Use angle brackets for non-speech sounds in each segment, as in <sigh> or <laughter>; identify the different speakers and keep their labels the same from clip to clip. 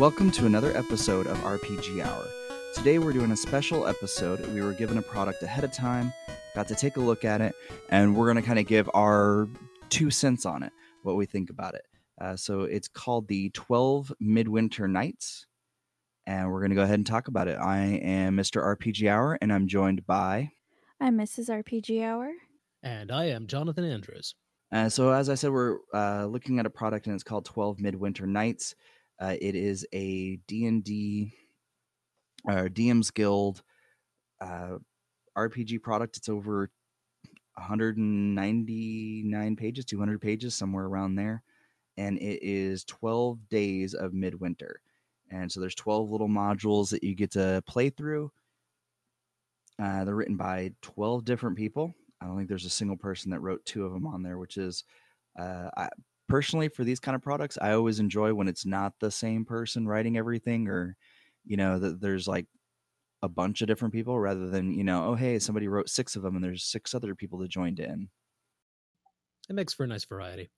Speaker 1: Welcome to another episode of RPG Hour. Today we're doing a special episode. We were given a product ahead of time, got to take a look at it, and we're going to kind of give our two cents on it, what we think about it. Uh, so it's called the 12 Midwinter Nights, and we're going to go ahead and talk about it. I am Mr. RPG Hour, and I'm joined by.
Speaker 2: I'm Mrs. RPG Hour.
Speaker 3: And I am Jonathan Andrews.
Speaker 1: Uh, so as I said, we're uh, looking at a product, and it's called 12 Midwinter Nights. Uh, it is a D&D uh, DM's Guild uh, RPG product. It's over 199 pages, 200 pages, somewhere around there. And it is 12 days of midwinter. And so there's 12 little modules that you get to play through. Uh, they're written by 12 different people. I don't think there's a single person that wrote two of them on there, which is uh, I, personally for these kind of products. I always enjoy when it's not the same person writing everything, or you know that there's like a bunch of different people rather than you know oh hey somebody wrote six of them and there's six other people that joined in.
Speaker 3: It makes for a nice variety.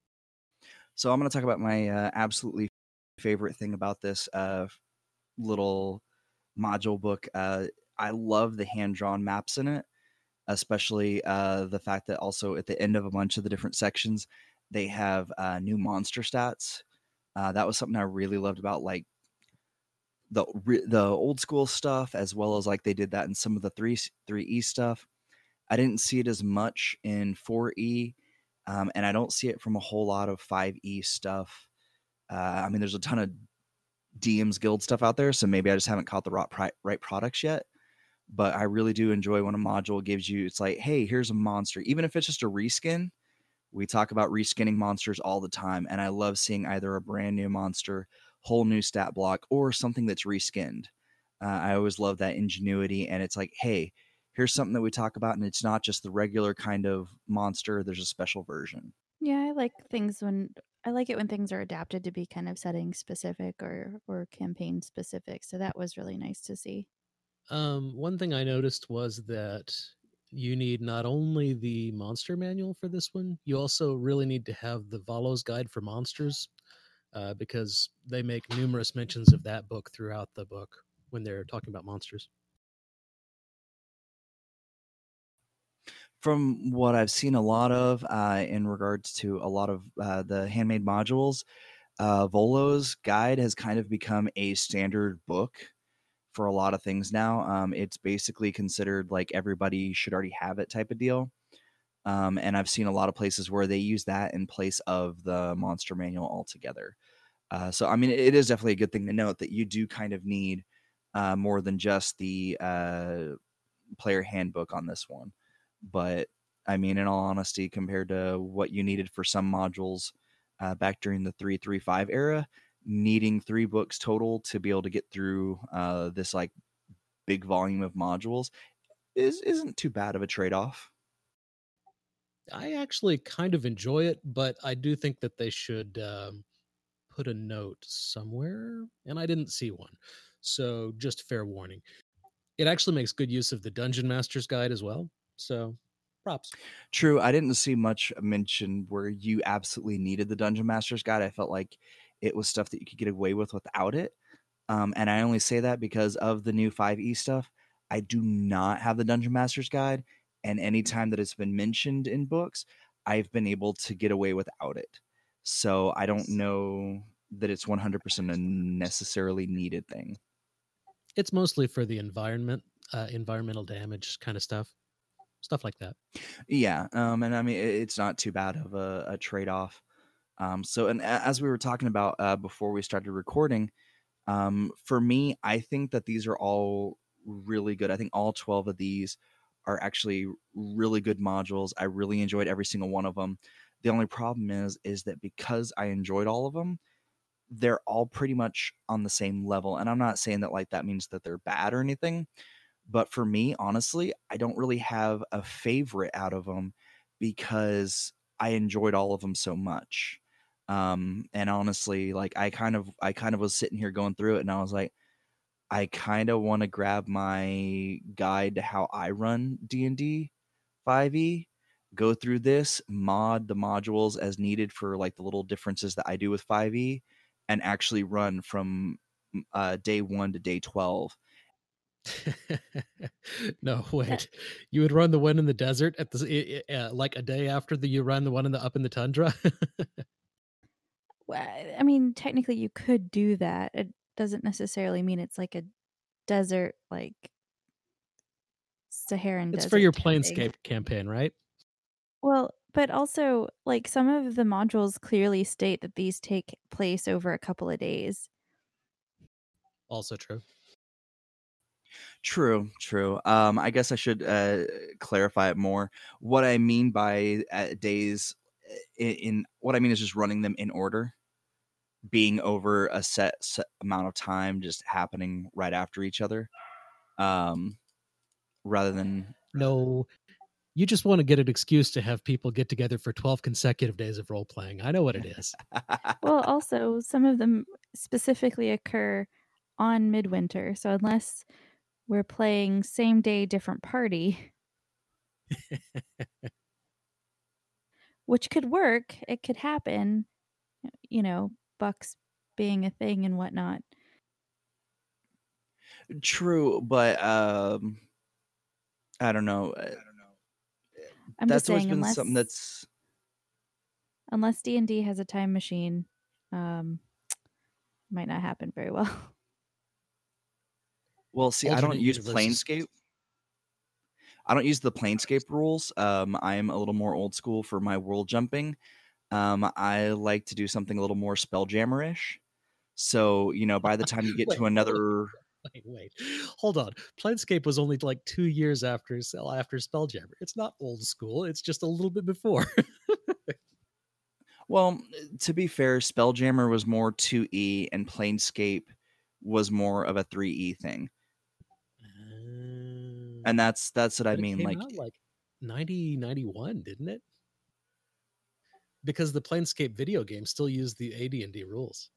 Speaker 1: So I'm going to talk about my uh, absolutely favorite thing about this uh, little module book. Uh, I love the hand drawn maps in it especially uh, the fact that also at the end of a bunch of the different sections they have uh, new monster stats. Uh, that was something I really loved about like the the old school stuff as well as like they did that in some of the three three E stuff. I didn't see it as much in four E, um, and I don't see it from a whole lot of five E stuff. Uh, I mean, there's a ton of DM's Guild stuff out there, so maybe I just haven't caught the right, right products yet but I really do enjoy when a module gives you it's like, hey, here's a monster, even if it's just a reskin. We talk about reskinning monsters all the time, and I love seeing either a brand new monster, whole new stat block, or something that's reskinned. Uh, I always love that ingenuity, and it's like, hey, here's something that we talk about, and it's not just the regular kind of monster. There's a special version.
Speaker 2: Yeah, I like things when I like it when things are adapted to be kind of setting specific or or campaign specific. So that was really nice to see.
Speaker 3: Um, one thing I noticed was that you need not only the monster manual for this one, you also really need to have the Volo's Guide for Monsters, uh, because they make numerous mentions of that book throughout the book when they're talking about monsters.
Speaker 1: From what I've seen a lot of uh, in regards to a lot of uh, the handmade modules, uh, Volo's Guide has kind of become a standard book for a lot of things now. Um, it's basically considered like everybody should already have it type of deal. Um, and I've seen a lot of places where they use that in place of the monster manual altogether. Uh, so, I mean, it is definitely a good thing to note that you do kind of need uh, more than just the uh, player handbook on this one. But I mean, in all honesty, compared to what you needed for some modules uh, back during the 335 era, needing three books total to be able to get through uh, this like big volume of modules is isn't too bad of a trade-off.
Speaker 3: I actually kind of enjoy it, but I do think that they should um, put a note somewhere, and I didn't see one. So just fair warning. It actually makes good use of the Dungeon Master's Guide as well. So props.
Speaker 1: True. I didn't see much mention where you absolutely needed the Dungeon Master's Guide. I felt like it was stuff that you could get away with without it. Um, and I only say that because of the new 5e stuff. I do not have the Dungeon Master's Guide, and anytime that it's been mentioned in books, I've been able to get away without it. So I don't know that it's 100% a necessarily needed thing.
Speaker 3: It's mostly for the environment, uh, environmental damage kind of stuff, stuff like that.
Speaker 1: Yeah, um, and I mean it's not too bad of a, a trade off. Um, so, and as we were talking about uh, before we started recording, um, for me, I think that these are all really good. I think all 12 of these are actually really good modules. I really enjoyed every single one of them. The only problem is, is that because I enjoyed all of them, they're all pretty much on the same level. And I'm not saying that like that means that they're bad or anything, but for me, honestly, I don't really have a favorite out of them because I enjoyed all of them so much. Um, and honestly, like I kind of I kind of was sitting here going through it and I was like, I kind of want to grab my guide to how I run D&D 5e, go through this, mod the modules as needed for like the little differences that I do with 5e and actually run from uh, day one to day twelve. <laughs>
Speaker 3: no, wait. You would run the one in the desert at the uh, like a day after the you run the one in the up in the tundra. <laughs>
Speaker 2: Well, I mean, technically, you could do that. It doesn't necessarily mean it's like a desert, like Saharan
Speaker 3: it's
Speaker 2: desert.
Speaker 3: for your
Speaker 2: type thing.
Speaker 3: campaign, right?
Speaker 2: Well, but also, like some of the modules clearly state that these take place over a couple of days.
Speaker 3: Also true.
Speaker 1: True, true. Um, I guess I should uh, clarify it more. What I mean by uh, days uh, in, in what I mean is just running them in order, being over a set, set amount of time, just happening right after each other, um, rather than
Speaker 3: No, you just want to get an excuse to have people get together for 12 consecutive days of role playing. I know what it is.
Speaker 2: Well, also, some of them specifically occur on midwinter. So, unless we're playing same day, different party, <laughs> which could work, it could happen, you know, bucks being a thing and whatnot.
Speaker 1: true, but um, I don't know. uh,
Speaker 2: I'm
Speaker 1: that's
Speaker 2: just
Speaker 1: always
Speaker 2: saying,
Speaker 1: been
Speaker 2: unless
Speaker 1: something that's
Speaker 2: unless D and D has a time machine, um, might not happen very well. <laughs>
Speaker 1: Well, see, I don't use
Speaker 3: universes.
Speaker 1: Planescape. I don't use the Planescape rules. Um, I'm a little more old school for my world jumping. Um, I like to do something a little more spelljammerish. So, you know, by the time you <laughs> get
Speaker 3: Wait,
Speaker 1: to another, <laughs>
Speaker 3: Wait, wait. Hold on. Planescape was only like two years after after Spelljammer. It's not old school. It's just a little bit before.
Speaker 1: well, to be fair, spelljammer was more 2e and Planescape was more of a 3e thing. And that's that's what I mean.
Speaker 3: came
Speaker 1: Like,
Speaker 3: out like 90, 91, didn't it? Because the Planescape video game still used the AD&D rules.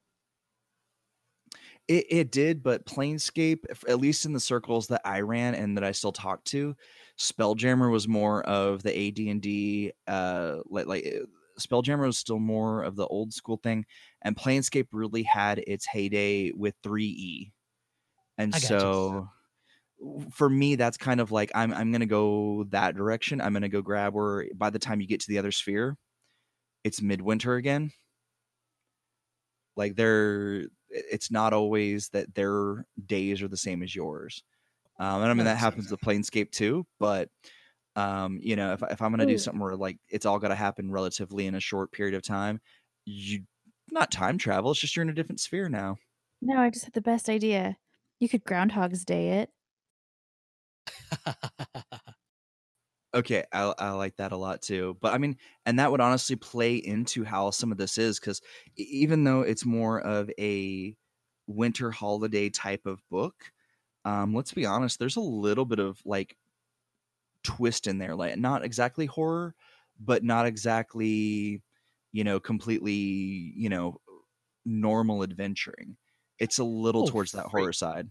Speaker 1: It, it did, but Planescape, at least in the circles that I ran and that I still talk to, Spelljammer was more of the AD and D. Uh, like like uh, Spelljammer was still more of the old school thing, and Planescape really had its heyday with three E. And
Speaker 3: I
Speaker 1: so, for me, that's kind of like I'm I'm gonna go that direction. I'm gonna go grab where by the time you get to the other sphere, it's midwinter again. Like they're it's not always that their days are the same as yours. Um and i mean
Speaker 3: That
Speaker 1: happens to planescape too but um you know if, if i'm gonna do something where like it's all got to happen relatively in a short period of time you not time travel it's just you're in a different sphere now.
Speaker 2: No, I just had the best idea. You could Groundhog's Day it. <laughs>
Speaker 1: okay I, I like that a lot too but i mean and that would honestly play into how some of this is because even though it's more of a winter holiday type of book um let's be honest there's a little bit of like twist in there like not exactly horror but not exactly you know completely you know normal adventuring. It's a little
Speaker 3: Oh,
Speaker 1: towards that horror side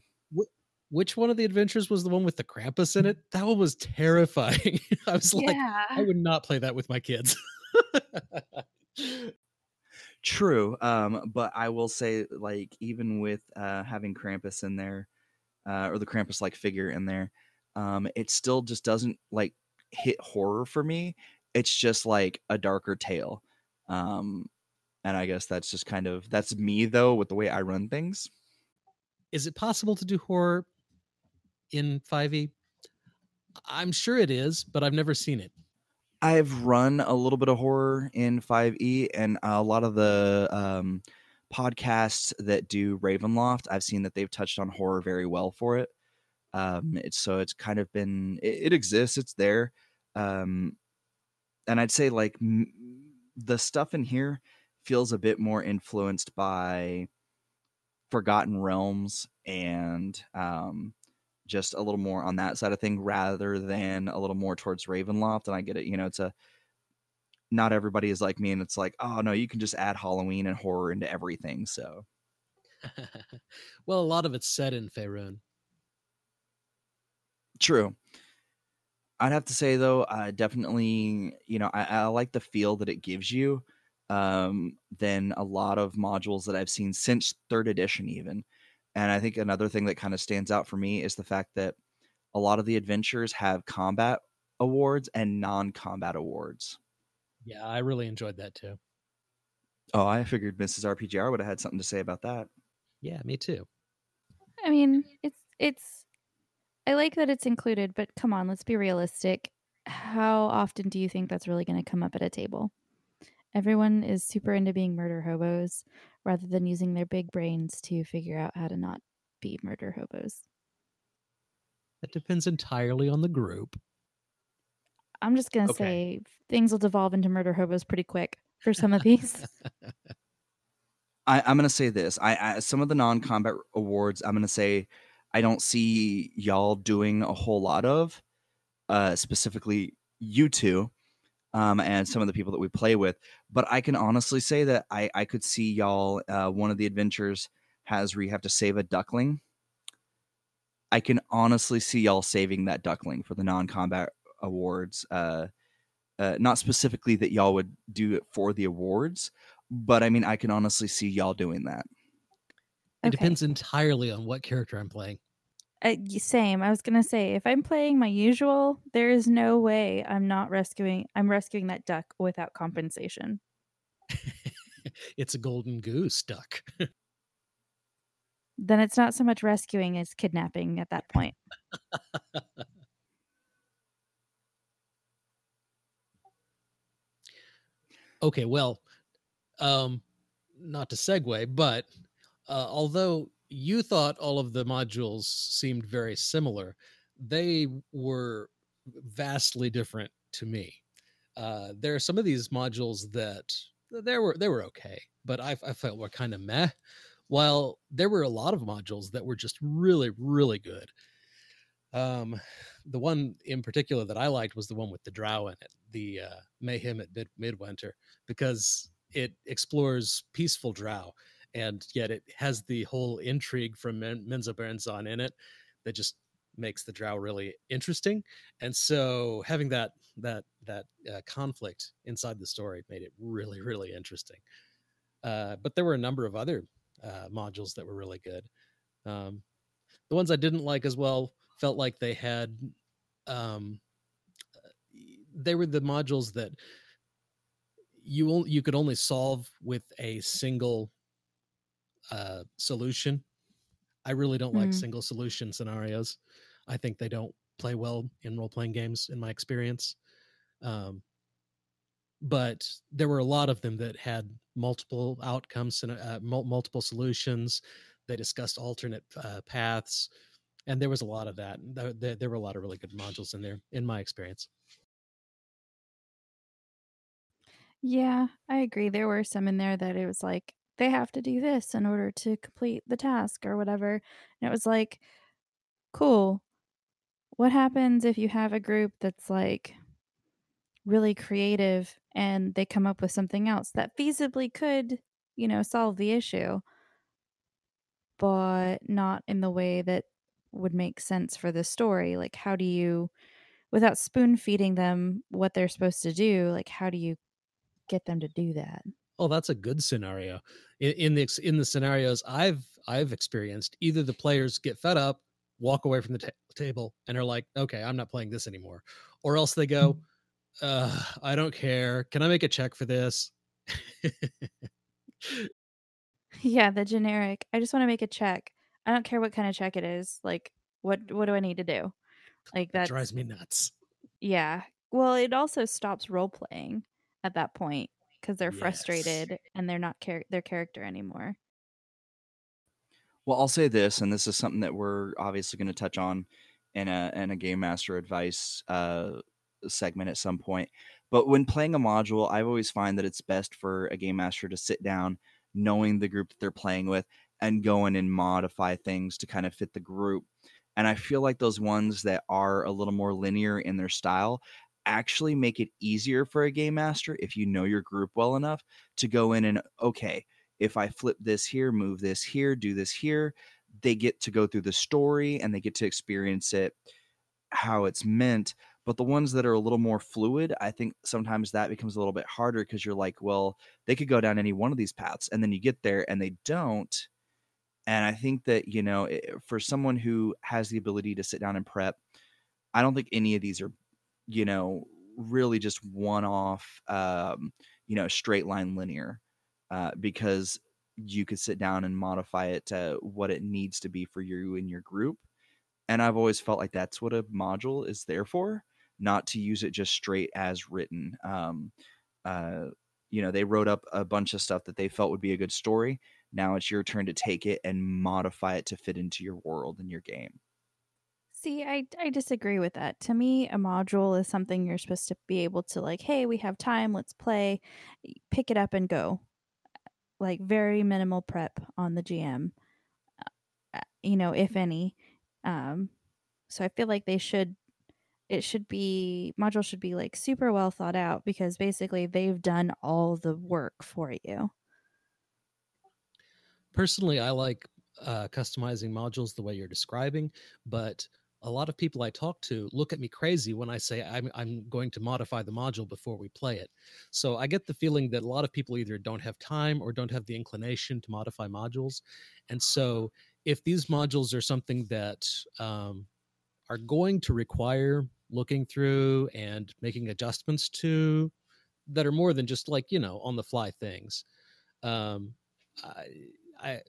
Speaker 3: Which one of the adventures was the one with the Krampus in it? That one was terrifying. <laughs> I was like, I would not play that with my kids. <laughs>
Speaker 1: True. Um, but I will say, like, even with uh, having Krampus in there, uh, or the Krampus like figure in there, um, it still just doesn't like hit horror for me. It's just like a darker tale. Um, and I guess that's just kind of that's me though with the way I run things.
Speaker 3: is it possible to do horror in 5e? I'm sure it is, but I've never seen it.
Speaker 1: I've run a little bit of horror in 5e, and a lot of the um, podcasts that do Ravenloft, I've seen that they've touched on horror very well for it. Um, it's so it's kind of been it, it exists, it's there, um, and I'd say like m- the stuff in here feels a bit more influenced by Forgotten Realms and um, just a little more on that side of thing rather than a little more towards Ravenloft. And I get it, you know, it's a not everybody is like me, and it's like, oh no, you can just add Halloween and horror into everything. So <laughs>
Speaker 3: well, a lot of it's set in Faerun.
Speaker 1: true. I'd have to say though, uh, definitely, you know, I, I like the feel that it gives you. Um, than a lot of modules that I've seen since third edition, even. And I think another thing that kind of stands out for me is the fact that a lot of the adventures have combat awards and non-combat awards.
Speaker 3: Yeah, I really enjoyed that too.
Speaker 1: Oh, I figured Mrs. RPG Hour would have had something to say about that.
Speaker 3: Yeah, me too.
Speaker 2: I mean, it's it's I like that it's included, but come on, let's be realistic. How often do you think that's really going to come up at a table? Everyone is super into being murder hobos rather than using their big brains to figure out how to not be murder hobos.
Speaker 3: That depends entirely on the group.
Speaker 2: I'm just going to
Speaker 3: Okay.
Speaker 2: say things will devolve into murder hobos pretty quick for some of these. <laughs>
Speaker 1: I, I'm gonna say this. I, I some of the non-combat awards. I'm gonna say I don't see y'all doing a whole lot of, uh, specifically you two, um, and some of the people that we play with. But I can honestly say that I I could see y'all. Uh, one of the adventures has where you have to save a duckling. I can honestly see y'all saving that duckling for the non-combat awards. Uh, uh, not specifically that y'all would do it for the awards, but I mean, I can honestly see y'all doing that.
Speaker 3: It
Speaker 2: Okay.
Speaker 3: depends entirely on what character I'm playing.
Speaker 2: Uh, same. I was gonna say if I'm playing my usual, there is no way I'm not rescuing. I'm rescuing that duck without compensation. <laughs>
Speaker 3: it's a golden goose duck. <laughs>
Speaker 2: Then it's not so much rescuing as kidnapping at that point. <laughs>
Speaker 3: okay, well, um, not to segue, but uh, although you thought all of the modules seemed very similar, they were vastly different to me. Uh, there are some of these modules that they were they were okay, but I, I felt were kind of meh. While there were a lot of modules that were just really really good. Um, the one in particular that I liked was the one with the drow in it, the uh, Mayhem at Mid- Midwinter, because it explores peaceful drow, and yet it has the whole intrigue from Men- Menzoberranzan in it that just makes the drow really interesting. And so having that that that uh, conflict inside the story made it really really interesting. Uh, but there were a number of other uh, modules that were really good. Um, the ones I didn't like as well felt like they had um they were the modules that you you could only solve with a single uh solution. I really don't like
Speaker 2: Mm.
Speaker 3: single solution scenarios. I think they don't play well in role playing games in my experience. Um but there were a lot of them that had multiple outcomes and uh, mul- multiple solutions. They discussed alternate uh, paths and there was a lot of that. There, there were a lot of really good modules in there in my experience.
Speaker 2: Yeah, I agree. There were some in there that it was like they have to do this in order to complete the task or whatever. And it was like, cool. What happens if you have a group that's like really creative and they come up with something else that feasibly could, you know, solve the issue, but not in the way that would make sense for the story? Like, how do you, without spoon feeding them what they're supposed to do, like, how do you get them to do that?
Speaker 3: Oh that's a good scenario in, in the in the scenarios i've i've experienced either the players get fed up walk away from the ta- table and are like okay i'm not playing this anymore or else they go uh i don't care can i make a check for this <laughs>
Speaker 2: Yeah, the generic. I just want to make a check. I don't care what kind of check it is. Like, what what do I need to do? Like
Speaker 3: that
Speaker 2: that
Speaker 3: drives me nuts
Speaker 2: Yeah. Well, it also stops role playing at that point because they're
Speaker 3: Yes.
Speaker 2: frustrated and they're not char- their character anymore.
Speaker 1: Well, I'll say this, and this is something that we're obviously going to touch on in a in a game master advice uh, segment at some point. But when playing a module, I've always find that it's best for a game master to sit down, knowing the group that they're playing with, and go in and modify things to kind of fit the group. And I feel like those ones that are a little more linear in their style actually make it easier for a game master if you know your group well enough to go in and okay, if I flip this here, move this here, do this here, they get to go through the story and they get to experience it how it's meant. But the ones that are a little more fluid, I think sometimes that becomes a little bit harder because you're like, well, they could go down any one of these paths. And then you get there and they don't. and I think that you know, eh, for someone who has the ability to sit down and prep, I don't think any of these are, you know, really just one off, um, you know, straight line linear, uh, because you could sit down and modify it to what it needs to be for you and your group. And I've always felt like that's what a module is there for, not to use it just straight as written. Um, uh, you know, they wrote up a bunch of stuff that they felt would be a good story. Now it's your turn to take it and modify it to fit into your world and your game.
Speaker 2: See, I I disagree with that. To me, a module is something you're supposed to be able to like, hey, we have time, let's play, pick it up and go. Like very minimal prep on the GM. Uh, you know, if any. Um so I feel like they should it should be module should be like super well thought out because basically they've done all the work for you.
Speaker 3: Personally, I like uh, customizing modules the way you're describing, but a lot of people I talk to look at me crazy when I say I'm, I'm going to modify the module before we play it. So I get the feeling that a lot of people either don't have time or don't have the inclination to modify modules. And so if these modules are something that um, are going to require looking through and making adjustments to that are more than just like, you know, on the fly things, um, I, I,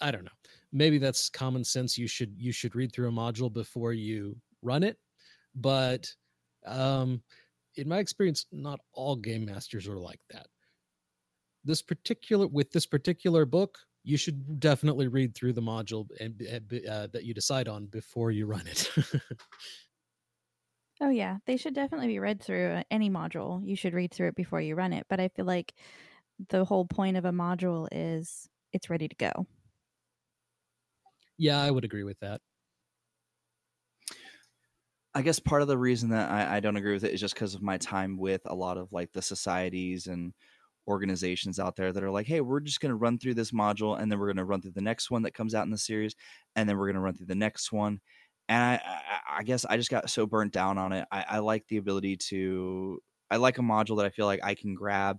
Speaker 3: I don't know. Maybe that's common sense. You should you should read through a module before you run it, but um, in my experience, not all game masters are like that. This particular with this particular book, you should definitely read through the module and uh, that you decide on before you run it. <laughs>
Speaker 2: oh yeah, they should definitely be read through uh, any module. You should read through it before you run it. But I feel like the whole point of a module is it's ready to go.
Speaker 3: Yeah, I would agree with that.
Speaker 1: I guess part of the reason that I, I don't agree with it is just because of my time with a lot of like the societies and organizations out there that are like, hey, we're just going to run through this module and then we're going to run through the next one that comes out in the series and then we're going to run through the next one. And I, I, I, guess I just got so burnt down on it. I, I like the ability to, I like a module that I feel like I can grab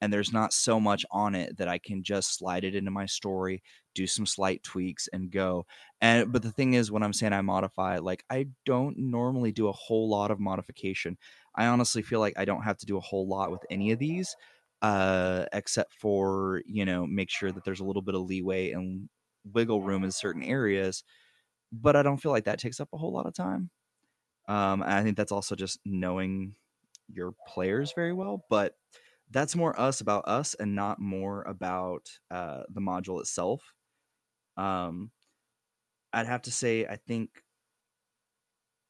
Speaker 1: and there's not so much on it that I can just slide it into my story, do some slight tweaks and go. And but the thing is when I'm saying I modify, like I don't normally do a whole lot of modification. I honestly feel like I don't have to do a whole lot with any of these uh except for, you know, make sure that there's a little bit of leeway and wiggle room in certain areas, but I don't feel like that takes up a whole lot of time. Um I think that's also just knowing your players very well, but that's more us about us and not more about uh, the module itself. Um, I'd have to say I think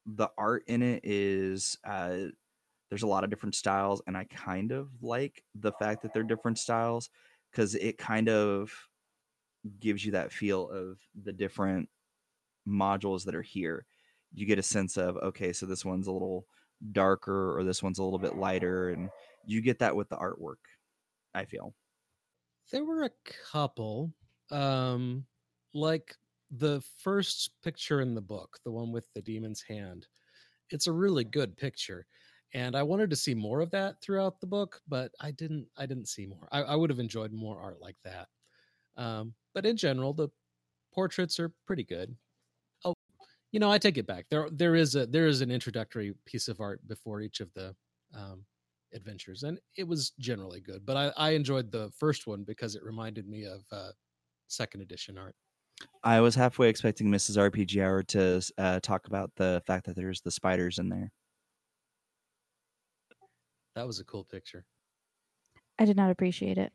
Speaker 1: the art in it is uh, there's a lot of different styles, and I kind of like the fact that they're different styles because it kind of gives you that feel of the different modules that are here. You get a sense of okay, so this one's a little darker or this one's a little bit lighter and you get that with the artwork i feel
Speaker 3: there were a couple um like the first picture in the book the one with the demon's hand it's a really good picture and i wanted to see more of that throughout the book but i didn't i didn't see more i, I would have enjoyed more art like that um, but in general the portraits are pretty good oh you know i take it back there there is a there is an introductory piece of art before each of the um, adventures, and it was generally good. But I, I enjoyed the first one because it reminded me of uh, second edition art.
Speaker 1: I was halfway expecting Mrs. RPG Hour to uh, talk about the fact that there's the spiders in there.
Speaker 3: That was a cool picture.
Speaker 2: I did not appreciate it.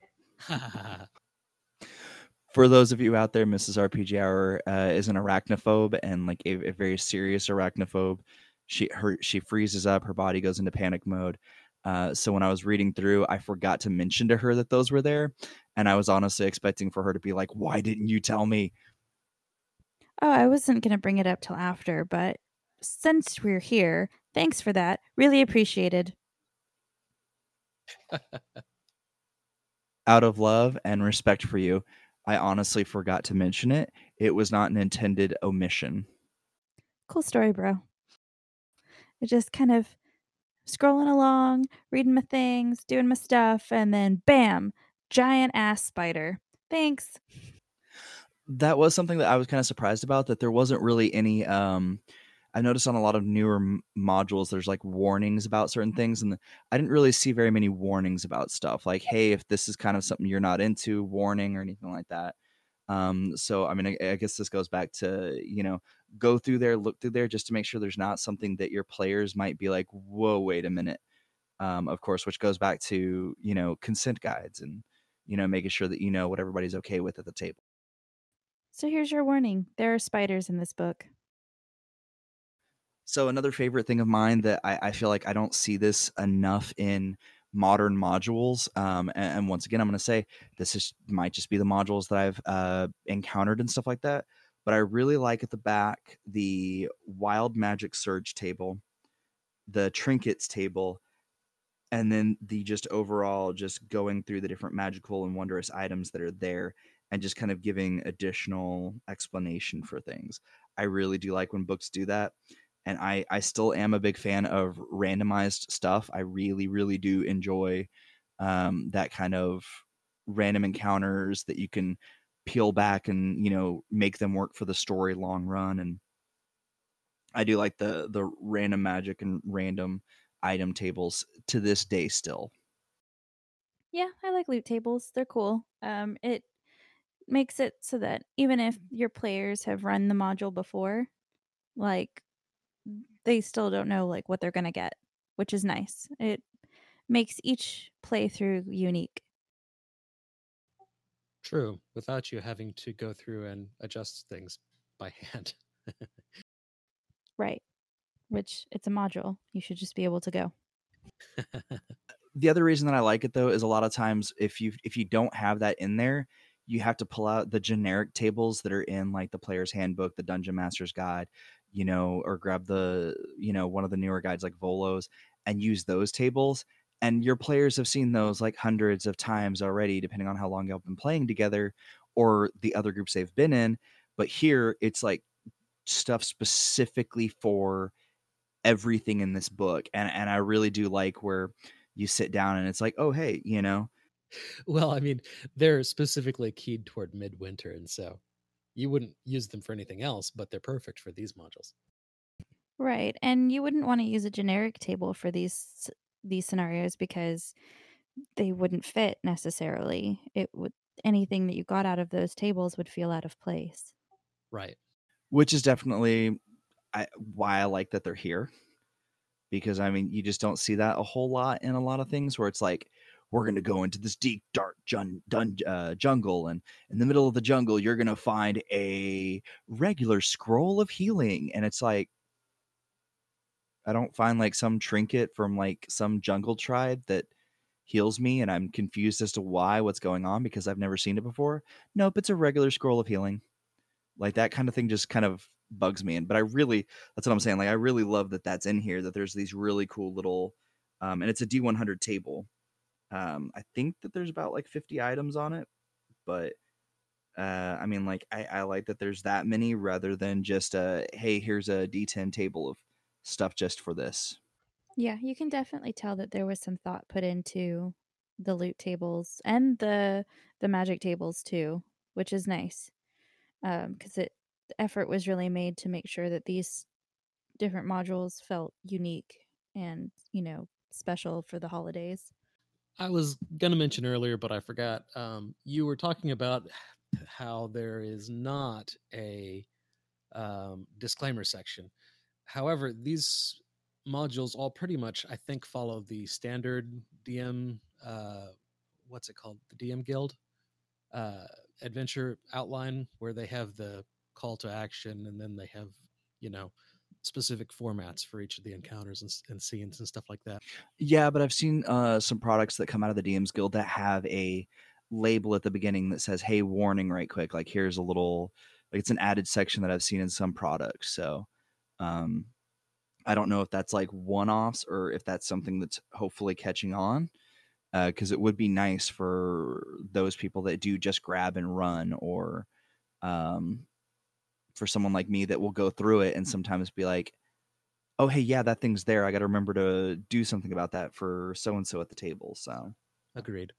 Speaker 2: <laughs>
Speaker 1: For those of you out there, Mrs. RPG Hour uh, is an arachnophobe and like a, a very serious arachnophobe. She her she freezes up, her body goes into panic mode. Uh, so when I was reading through, I forgot to mention to her that those were there, and I was honestly expecting for her to be like, "Why didn't you tell me?"
Speaker 2: Oh, I wasn't gonna bring it up till after, but since we're here, thanks for that. Really appreciated. <laughs>
Speaker 1: Out of love and respect for you, I honestly forgot to mention it. It was not an intended omission.
Speaker 2: Cool story, bro. It just kind of scrolling along, reading my things, doing my stuff, and then bam, giant ass spider. Thanks.
Speaker 1: That was something that I was kind of surprised about that there wasn't really any um I noticed on a lot of newer m- modules there's like warnings about certain things and I didn't really see very many warnings about stuff like hey if this is kind of something you're not into warning or anything like that. Um so I mean I, I guess this goes back to, you know, go through there, look through there just to make sure there's not something that your players might be like, "Whoa, wait a minute." Um of course, which goes back to, you know, consent guides and you know, making sure that you know what everybody's okay with at the table.
Speaker 2: So here's your warning there are spiders in this book.
Speaker 1: So another favorite thing of mine that I, I feel like I don't see this enough in modern modules. Um, and, and once again, I'm going to say this is might just be the modules that I've uh, encountered and stuff like that. But I really like at the back the wild magic surge table, the trinkets table, and then the just overall just going through the different magical and wondrous items that are there and just kind of giving additional explanation for things. I really do like when books do that. And I, I still am a big fan of randomized stuff. I really, really do enjoy um, that kind of random encounters that you can peel back and, you know, make them work for the story long run. And I do like the the random magic and random item tables to this day still.
Speaker 2: Yeah, I like loot tables. They're cool. Um, it makes it so that even if your players have run the module before, like they still don't know like what they're gonna get, which is nice. It makes each playthrough unique.
Speaker 3: True, without you having to go through and adjust things by <laughs> hand.
Speaker 2: Right. Which it's a module. You should just be able to go. <laughs>
Speaker 1: the other reason that I like it though is a lot of times if you if you don't have that in there, you have to pull out the generic tables that are in like the player's handbook, the dungeon master's guide, you know, or grab the, you know, one of the newer guides like Volo's and use those tables. And your players have seen those like hundreds of times already, depending on how long have been playing together or the other groups they've been in. But here it's like stuff specifically for everything in this book. And and I really do like where you sit down and it's like, oh hey, you know.
Speaker 3: Well, I mean, they're specifically keyed toward midwinter, and so you wouldn't use them for anything else, but they're perfect for these modules.
Speaker 2: Right. And you wouldn't want to use a generic table for these these scenarios because they wouldn't fit necessarily. It would anything that you got out of those tables would feel out of place.
Speaker 3: Right.
Speaker 1: Which is definitely I, why I like that they're here. Because I mean, you just don't see that a whole lot in a lot of things where it's like, we're going to go into this deep dark jun- dun- uh, jungle and in the middle of the jungle you're going to find a regular scroll of healing and it's like i don't find like some trinket from like some jungle tribe that heals me and i'm confused as to why what's going on because i've never seen it before. Nope it's a regular scroll of healing. Like that kind of thing just kind of bugs me and but i really that's what i'm saying like i really love that that's in here that there's these really cool little um, and it's a d100 table um, I think that there's about like 50 items on it, but uh, I mean, like I, I like that there's that many rather than just a hey, here's a D10 table of stuff just for this.
Speaker 2: Yeah, you can definitely tell that there was some thought put into the loot tables and the the magic tables too, which is nice. Um, because it the effort was really made to make sure that these different modules felt unique and you know special for the holidays.
Speaker 3: I was going to mention earlier, but I forgot. Um, you were talking about how there is not a um, disclaimer section. However, these modules all pretty much, I think, follow the standard DM. Uh, what's it called? The DM Guild uh, adventure outline, where they have the call to action, and then they have, you know, specific formats for each of the encounters and, and scenes and stuff like that.
Speaker 1: Yeah, but I've seen uh, some products that come out of the DMs Guild that have a label at the beginning that says, "Hey, warning!" Right quick, like here's a little, like it's an added section that I've seen in some products. So, um, I don't know if that's like one-offs or if that's something that's hopefully catching on. Because uh, it would be nice for those people that do just grab and run, or um, for someone like me that will go through it and sometimes be like, oh, hey, yeah, that thing's there. I got to remember to do something about that for so and so at the table. So,
Speaker 3: agreed.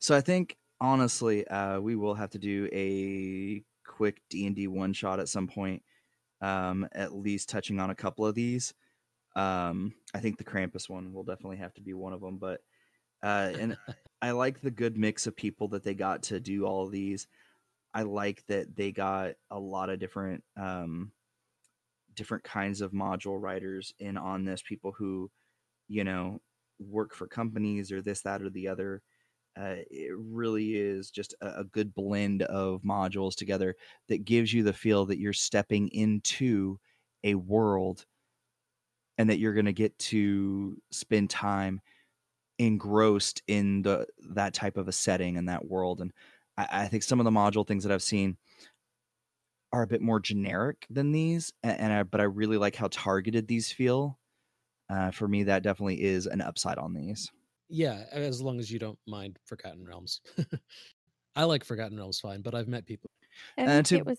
Speaker 1: So, I think honestly, uh, we will have to do a quick D and D one shot at some point, um, at least touching on a couple of these. Um, I think the Krampus one will definitely have to be one of them, but uh, and <laughs> I like the good mix of people that they got to do all of these. I like that they got a lot of different um, different kinds of module writers in on this. People who, you know, work for companies or this, that, or the other. Uh, it really is just a, a good blend of modules together that gives you the feel that you're stepping into a world and that you're going to get to spend time engrossed in the that type of a setting and that world and I, I, think some of the module things that i've seen are a bit more generic than these and, and I, but i really like how targeted these feel. Uh, for me that definitely is an upside on these.
Speaker 3: Yeah as long as you don't mind forgotten realms. <laughs> I like forgotten realms fine but i've met people
Speaker 2: i think to, it was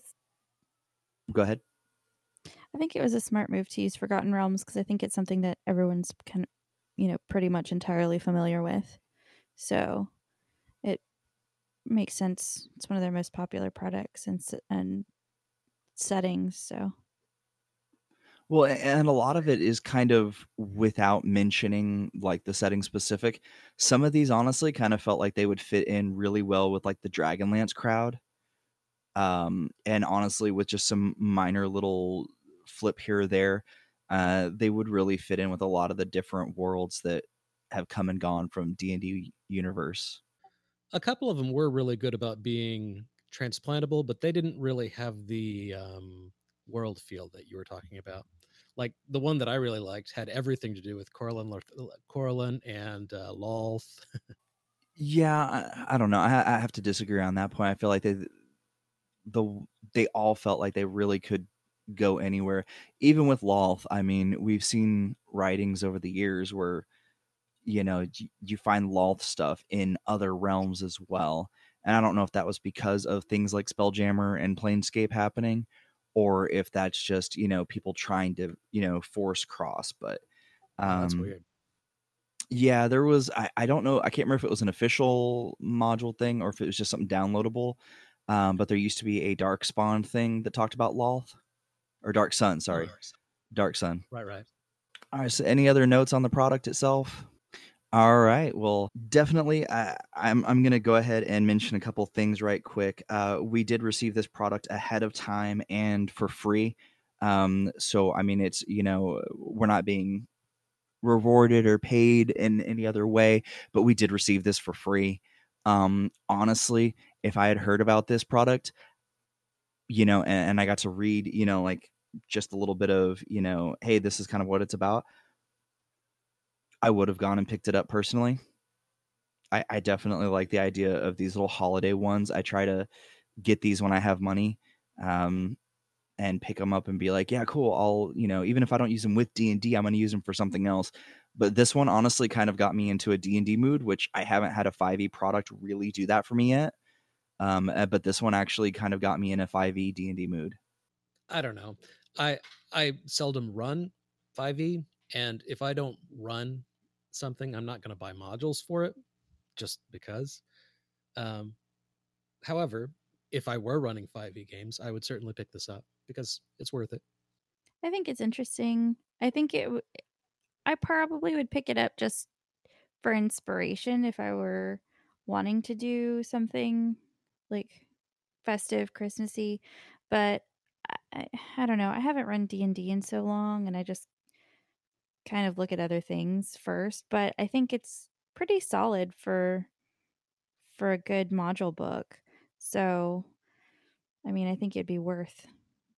Speaker 1: go ahead.
Speaker 2: I think it was a smart move to use forgotten realms because i think it's something that everyone's kind of you know, pretty much entirely familiar with. So it makes sense. It's one of their most popular products and and settings. So
Speaker 1: well, and a lot of it is kind of without mentioning like the setting specific. Some of these honestly kind of felt like they would fit in really well with like the Dragonlance crowd. Um, and honestly, with just some minor little flip here or there, uh, they would really fit in with a lot of the different worlds that have come and gone from D&D universe.
Speaker 3: A couple of them were really good about being transplantable, but they didn't really have the um, world feel that you were talking about. Like the one that I really liked had everything to do with Corellon, Corellon and uh, Lolth. <laughs>
Speaker 1: yeah, I, I, don't know. I, I have to disagree on that point. I feel like they the they all felt like they really could go anywhere. Even with Lolth, I mean, we've seen writings over the years where you know you, find Lolth stuff in other realms as well. And I don't know if that was because of things like Spelljammer and Planescape happening, or if that's just you know people trying to you know force cross. But
Speaker 3: um, oh, that's weird.
Speaker 1: Yeah, there was. I, I don't know. I can't remember if it was an official module thing or if it was just something downloadable. Um, but there used to be a Dark Spawn thing that talked about Lolth or Dark Sun. Sorry, Dark Sun. Dark Sun.
Speaker 3: Right, right.
Speaker 1: All right. So, any other notes on the product itself? All right. Well, definitely, I, I'm I'm gonna go ahead and mention a couple things right quick. Uh, we did receive this product ahead of time and for free. Um, so I mean, it's you know we're not being rewarded or paid in any other way, but we did receive this for free. Um, honestly, if I had heard about this product, you know, and, and I got to read, you know, like just a little bit of, you know, hey, this is kind of what it's about. I would have gone and picked it up personally. I, I definitely like the idea of these little holiday ones. I try to get these when I have money. Um, and pick them up and be like, yeah, cool. I'll, you know, even if I don't use them with D and D, I'm going to use them for something else. But this one honestly kind of got me into a D and D mood, which I haven't had a 5e product really do that for me yet. Um, uh, but this one actually kind of got me in a 5e D&D mood.
Speaker 3: I don't know. I I seldom run 5e and if I don't run something, I'm not going to buy modules for it just because. Um, however, if I were running 5e games, I would certainly pick this up because it's worth it.
Speaker 2: I think it's interesting. I think it w- I probably would pick it up just for inspiration if I were wanting to do something like festive, Christmassy, but I, I don't know. I haven't run D and D in so long, and I just kind of look at other things first. But I think it's pretty solid for for a good module book. So, I mean, I think it'd be worth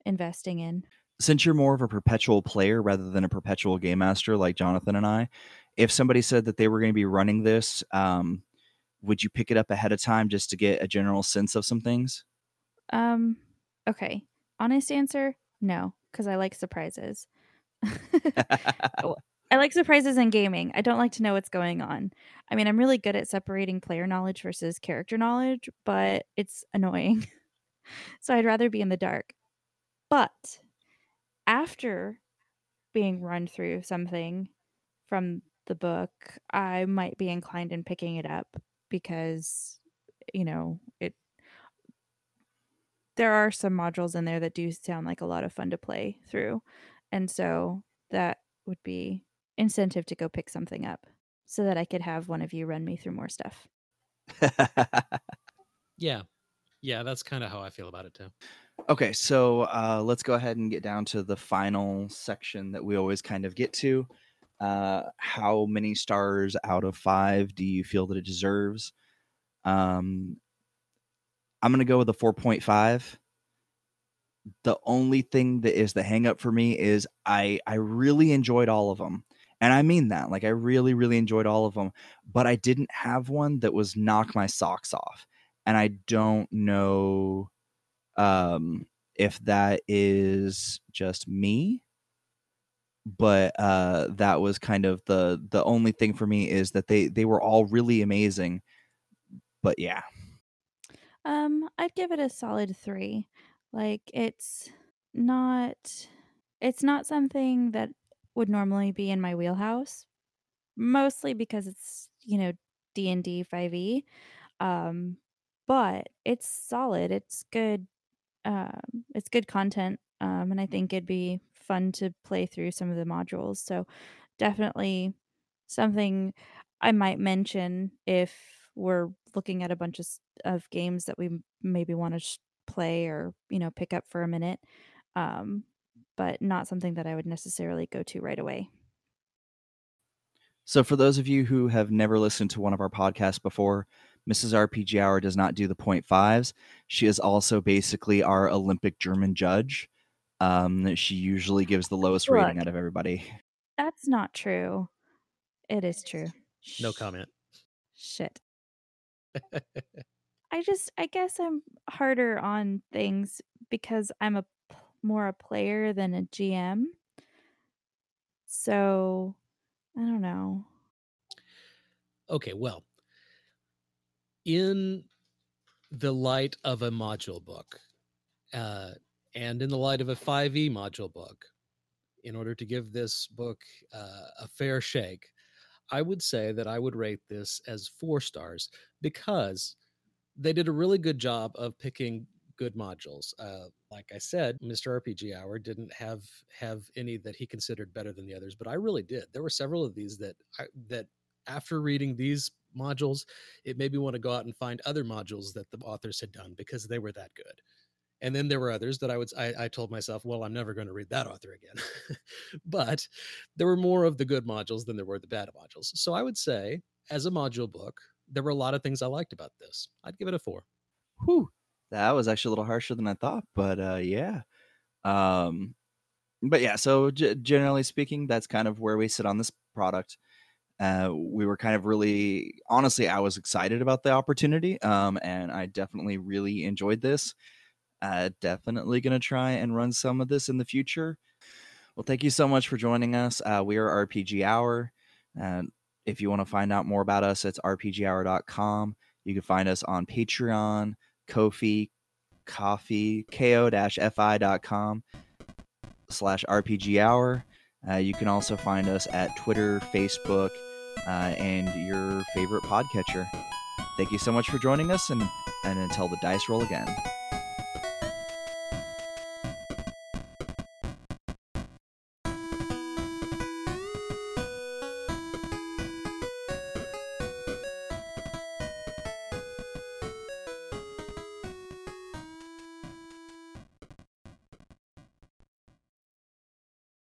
Speaker 2: investing in.
Speaker 1: Since you're more of a perpetual player rather than a perpetual game master like Jonathan and I, if somebody said that they were going to be running this um, would you pick it up ahead of time just to get a general sense of some things?
Speaker 2: Um, okay. Honest answer, no, because I like surprises. <laughs> I like surprises in gaming. I don't like to know what's going on. I mean, I'm really good at separating player knowledge versus character knowledge, but it's annoying. <laughs> so I'd rather be in the dark. But after being run through something from the book, I might be inclined in picking it up because you know it there are some modules in there that do sound like a lot of fun to play through. And so that would be incentive to go pick something up so that I could have one of you run me through more stuff. <laughs>
Speaker 3: Yeah. Yeah, that's kind of how I feel about it too.
Speaker 1: okay, so uh, let's go ahead and get down to the final section that we always kind of get to. Uh, how many stars out of five do you feel that it deserves? Um, I'm gonna go with a 4.5. The only thing that is the hang up for me is I I really enjoyed all of them. And I mean that. Like I really really enjoyed all of them, but I didn't have one that was knock my socks off. And I don't know um if that is just me but uh that was kind of the the only thing for me is that they they were all really amazing but yeah
Speaker 2: Um, I'd give it a solid 3. Like it's not it's not something that would normally be in my wheelhouse, mostly because it's, you know, D&D 5e. Um, but it's solid. It's good um it's good content. Um, and I think it'd be fun to play through some of the modules. So definitely something I might mention if we're looking at a bunch of, of games that we maybe want to sh- play or you know pick up for a minute, um, but not something that I would necessarily go to right away.
Speaker 1: So, for those of you who have never listened to one of our podcasts before, Mrs. RPG Hour does not do the point fives. She is also basically our Olympic German judge. Um, she usually gives the lowest rating out of everybody. <laughs>
Speaker 2: That's not true. It is true.
Speaker 3: No comment.
Speaker 2: Shit. <laughs> I just I guess I'm harder on things because I'm a more a player than a GM. So, I don't know.
Speaker 3: Okay, well, in the light of a module book, uh, and in the light of a 5e module book, in order to give this book uh, a fair shake, I would say that I would rate this as four stars because they did a really good job of picking good modules. Uh, like I said, Mr. RPG Hour didn't have have any that he considered better than the others, but I really did. There were several of these that I, that after reading these modules, it made me want to go out and find other modules that the authors had done because they were that good. And then there were others that I would I, I told myself, well, I'm never going to read that author again. <laughs> but there were more of the good modules than there were the bad modules. So I would say, as a module book, there were a lot of things I liked about this. I'd give it a four.
Speaker 1: Whew, that was actually a little harsher than I thought, but uh, yeah. Um, but yeah, so g- generally speaking, that's kind of where we sit on this product. Uh, we were kind of really, honestly, I was excited about the opportunity, um, and I definitely really enjoyed this. Uh, definitely going to try and run some of this in the future. Well, thank you so much for joining us. Uh, we are RPG Hour. And if you want to find out more about us, it's rpghour.com. You can find us on Patreon, Kofi, Coffee, ko-fi.com slash RPG Hour. Uh, you can also find us at Twitter, Facebook, uh, and your favorite podcatcher. Thank you so much for joining us, and, and until the dice roll again.